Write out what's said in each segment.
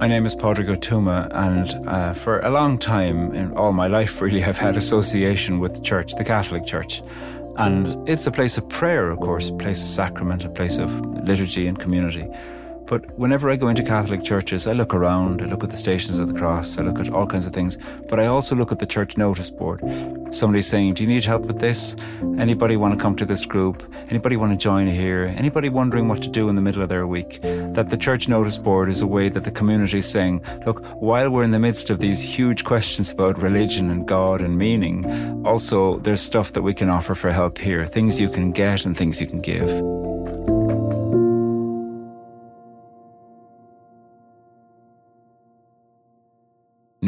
My name is Padraig Ó Tuama, and uh, for a long time, in all my life really, I've had association with the church, the Catholic Church. And it's a place of prayer, of course, a place of sacrament, a place of liturgy and community. But whenever I go into Catholic churches, I look around, I look at the Stations of the Cross, I look at all kinds of things, but I also look at the church notice board. Somebody saying, Do you need help with this? Anybody want to come to this group? Anybody want to join here? Anybody wondering what to do in the middle of their week? That the church notice board is a way that the community is saying, Look, while we're in the midst of these huge questions about religion and God and meaning, also there's stuff that we can offer for help here, things you can get and things you can give.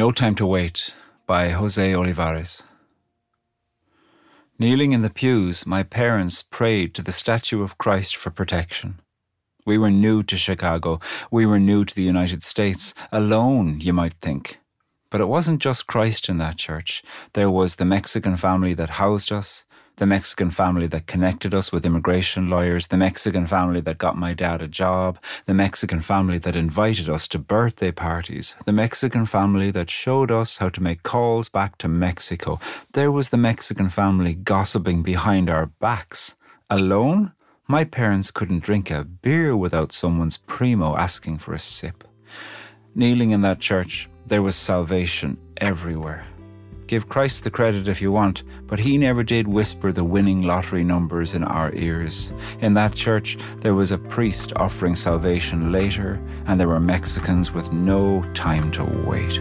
No Time to Wait by Jose Olivarez. Kneeling in the pews, my parents prayed to the statue of Christ for protection. We were new to Chicago. We were new to the United States. Alone, you might think. But it wasn't just Christ in that church. There was the Mexican family that housed us, the Mexican family that connected us with immigration lawyers, the Mexican family that got my dad a job, the Mexican family that invited us to birthday parties, the Mexican family that showed us how to make calls back to Mexico. There was the Mexican family gossiping behind our backs. Alone? My parents couldn't drink a beer without someone's primo asking for a sip. Kneeling in that church, there was salvation everywhere. Give Christ the credit if you want, but he never did whisper the winning lottery numbers in our ears. In that church, there was a priest offering salvation later, and there were Mexicans with no time to wait.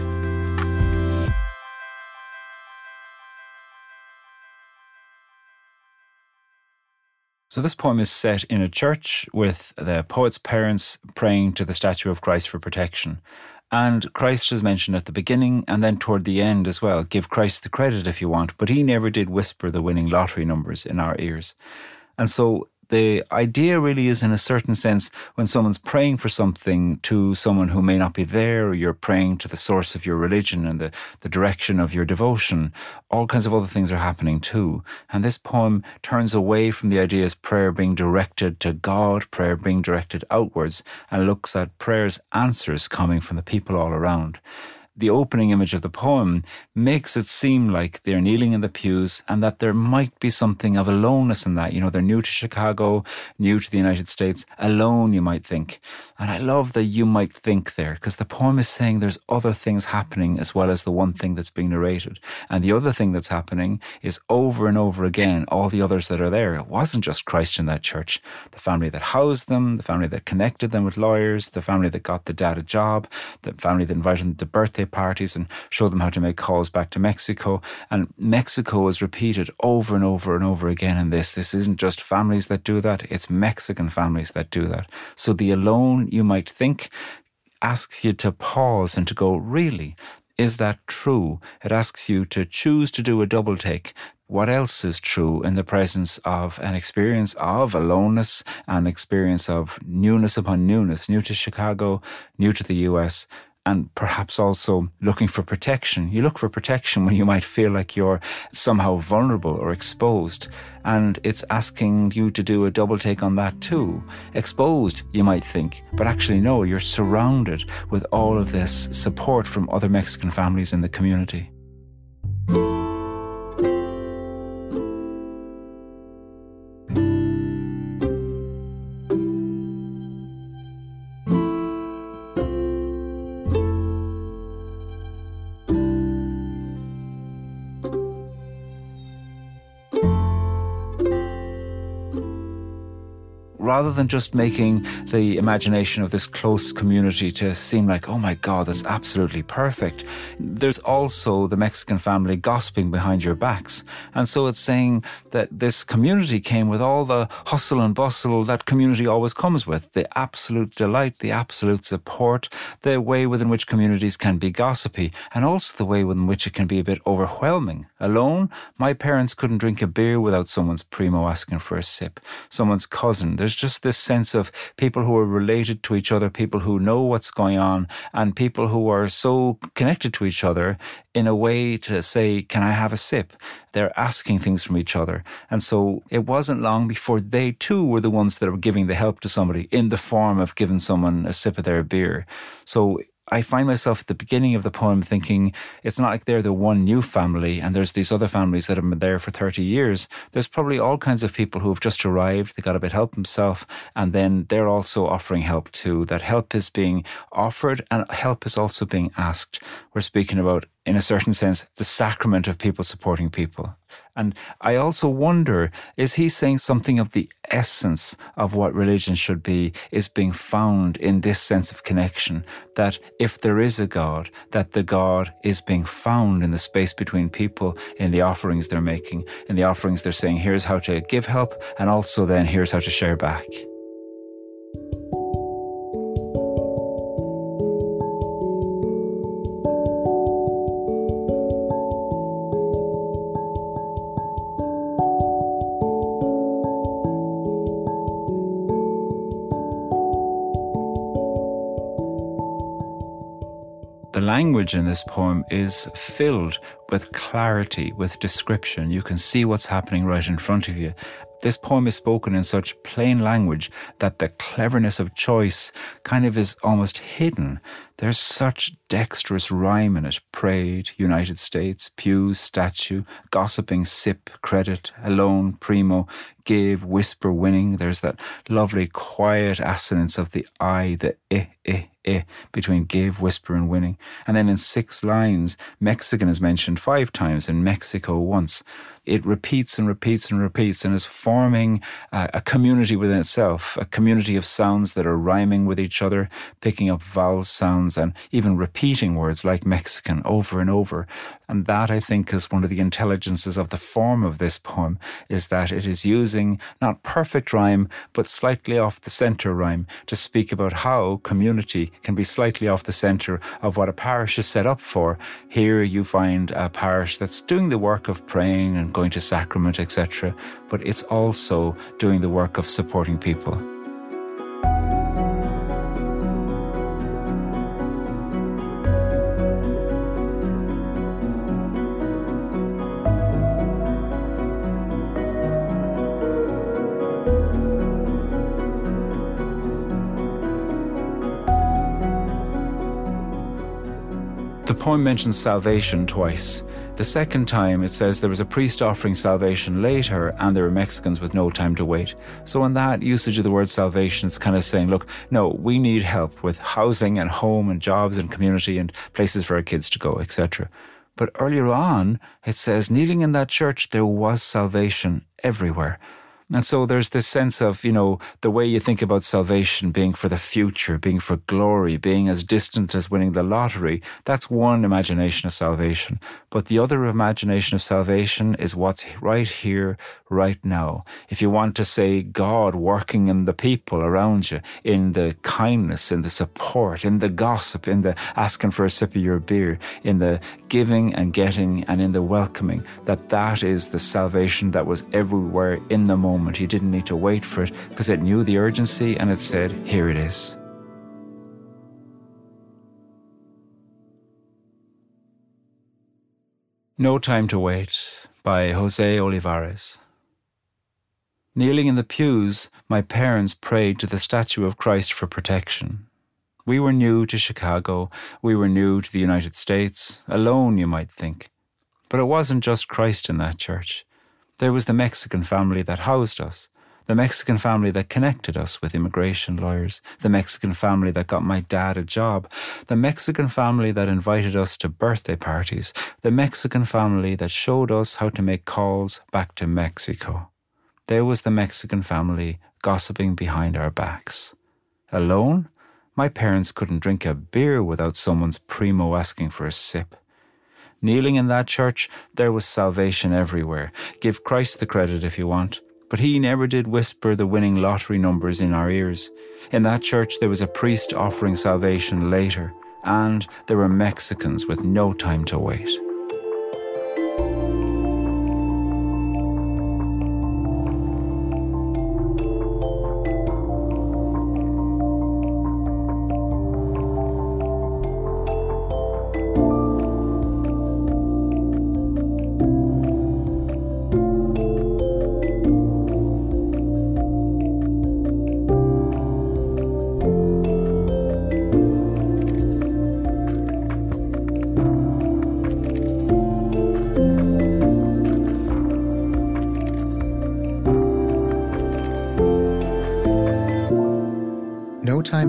So, this poem is set in a church with the poet's parents praying to the statue of Christ for protection. And Christ is mentioned at the beginning and then toward the end as well. Give Christ the credit if you want, but he never did whisper the winning lottery numbers in our ears. And so the idea really is, in a certain sense, when someone's praying for something to someone who may not be there, or you're praying to the source of your religion and the, the direction of your devotion, all kinds of other things are happening too. And this poem turns away from the idea of prayer being directed to God, prayer being directed outwards, and looks at prayer's answers coming from the people all around the opening image of the poem makes it seem like they're kneeling in the pews and that there might be something of aloneness in that. You know, they're new to Chicago, new to the United States, alone, you might think. And I love that you might think there because the poem is saying there's other things happening as well as the one thing that's being narrated. And the other thing that's happening is over and over again, all the others that are there. It wasn't just Christ in that church. The family that housed them, the family that connected them with lawyers, the family that got the dad a job, the family that invited them to birthday parties and show them how to make calls back to Mexico. And Mexico is repeated over and over and over again in this. This isn't just families that do that, it's Mexican families that do that. So the alone, you might think, asks you to pause and to go, really? Is that true? It asks you to choose to do a double take what else is true in the presence of an experience of aloneness, an experience of newness upon newness, new to Chicago, new to the US, and perhaps also looking for protection. You look for protection when you might feel like you're somehow vulnerable or exposed. And it's asking you to do a double take on that too. Exposed, you might think, but actually, no, you're surrounded with all of this support from other Mexican families in the community. Rather than just making the imagination of this close community to seem like, oh my God, that's absolutely perfect, there's also the Mexican family gossiping behind your backs. And so it's saying that this community came with all the hustle and bustle that community always comes with the absolute delight, the absolute support, the way within which communities can be gossipy, and also the way within which it can be a bit overwhelming. Alone, my parents couldn't drink a beer without someone's primo asking for a sip, someone's cousin. There's just this sense of people who are related to each other, people who know what's going on, and people who are so connected to each other in a way to say, Can I have a sip? They're asking things from each other. And so it wasn't long before they too were the ones that were giving the help to somebody in the form of giving someone a sip of their beer. So I find myself at the beginning of the poem thinking it's not like they're the one new family and there's these other families that have been there for 30 years. There's probably all kinds of people who have just arrived, they got a bit help themselves, and then they're also offering help too. That help is being offered and help is also being asked. We're speaking about, in a certain sense, the sacrament of people supporting people. And I also wonder is he saying something of the essence of what religion should be is being found in this sense of connection? That if there is a God, that the God is being found in the space between people in the offerings they're making. In the offerings, they're saying, here's how to give help, and also then here's how to share back. Language in this poem is filled with clarity, with description. You can see what's happening right in front of you. This poem is spoken in such plain language that the cleverness of choice kind of is almost hidden. There's such dexterous rhyme in it prayed, United States, pew, statue, gossiping, sip, credit, alone, primo, give, whisper, winning. There's that lovely quiet assonance of the I, the I, I, I between give, whisper, and winning. And then in six lines, Mexican is mentioned five times and Mexico once it repeats and repeats and repeats and is forming a, a community within itself, a community of sounds that are rhyming with each other, picking up vowel sounds and even repeating words like Mexican over and over. And that, I think, is one of the intelligences of the form of this poem, is that it is using not perfect rhyme, but slightly off the center rhyme to speak about how community can be slightly off the center of what a parish is set up for. Here you find a parish that's doing the work of praying and going to sacrament, etc., but it's also doing the work of supporting people. The poem mentions salvation twice. The second time, it says there was a priest offering salvation later, and there were Mexicans with no time to wait. So, in that usage of the word salvation, it's kind of saying, look, no, we need help with housing and home and jobs and community and places for our kids to go, etc. But earlier on, it says, kneeling in that church, there was salvation everywhere. And so there's this sense of, you know, the way you think about salvation being for the future, being for glory, being as distant as winning the lottery. That's one imagination of salvation. But the other imagination of salvation is what's right here, right now. If you want to say God working in the people around you, in the kindness, in the support, in the gossip, in the asking for a sip of your beer, in the giving and getting and in the welcoming, that that is the salvation that was everywhere in the moment moment. He didn't need to wait for it because it knew the urgency and it said, Here it is. No Time to Wait by Jose Olivarez. Kneeling in the pews, my parents prayed to the statue of Christ for protection. We were new to Chicago. We were new to the United States. Alone, you might think. But it wasn't just Christ in that church. There was the Mexican family that housed us, the Mexican family that connected us with immigration lawyers, the Mexican family that got my dad a job, the Mexican family that invited us to birthday parties, the Mexican family that showed us how to make calls back to Mexico. There was the Mexican family gossiping behind our backs. Alone, my parents couldn't drink a beer without someone's primo asking for a sip. Kneeling in that church, there was salvation everywhere. Give Christ the credit if you want. But he never did whisper the winning lottery numbers in our ears. In that church, there was a priest offering salvation later, and there were Mexicans with no time to wait.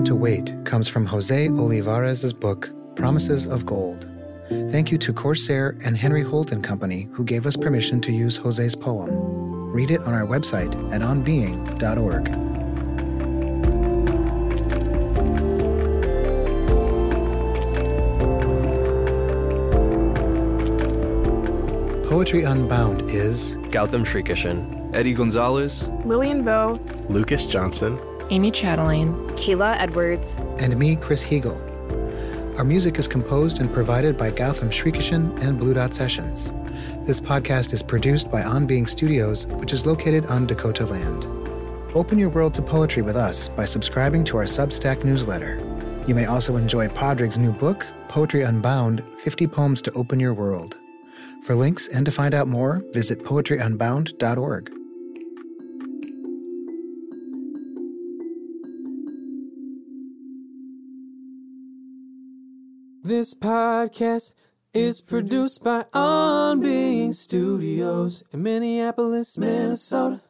Permission to Wait comes from Jose Olivarez' book, Promises of Gold. Thank you to Corsair and Henry Holt and Company, who gave us permission to use Jose's poem. Read it on our website at onbeing.org. Poetry Unbound is Gautam Srikishan, Eddie Gonzalez, Lillian Vo, Lucas Johnson, Amy Chatelaine, Kayla Edwards, and me, Chris Heagle. Our music is composed and provided by Gautam Srikishan and Blue Dot Sessions. This podcast is produced by On Being Studios, which is located on Dakota land. Open your world to poetry with us by subscribing to our Substack newsletter. You may also enjoy Padraig's new book, Poetry Unbound 50 Poems to Open Your World. For links and to find out more, visit poetryunbound.org. This podcast is produced by On Being Studios in Minneapolis, Minnesota.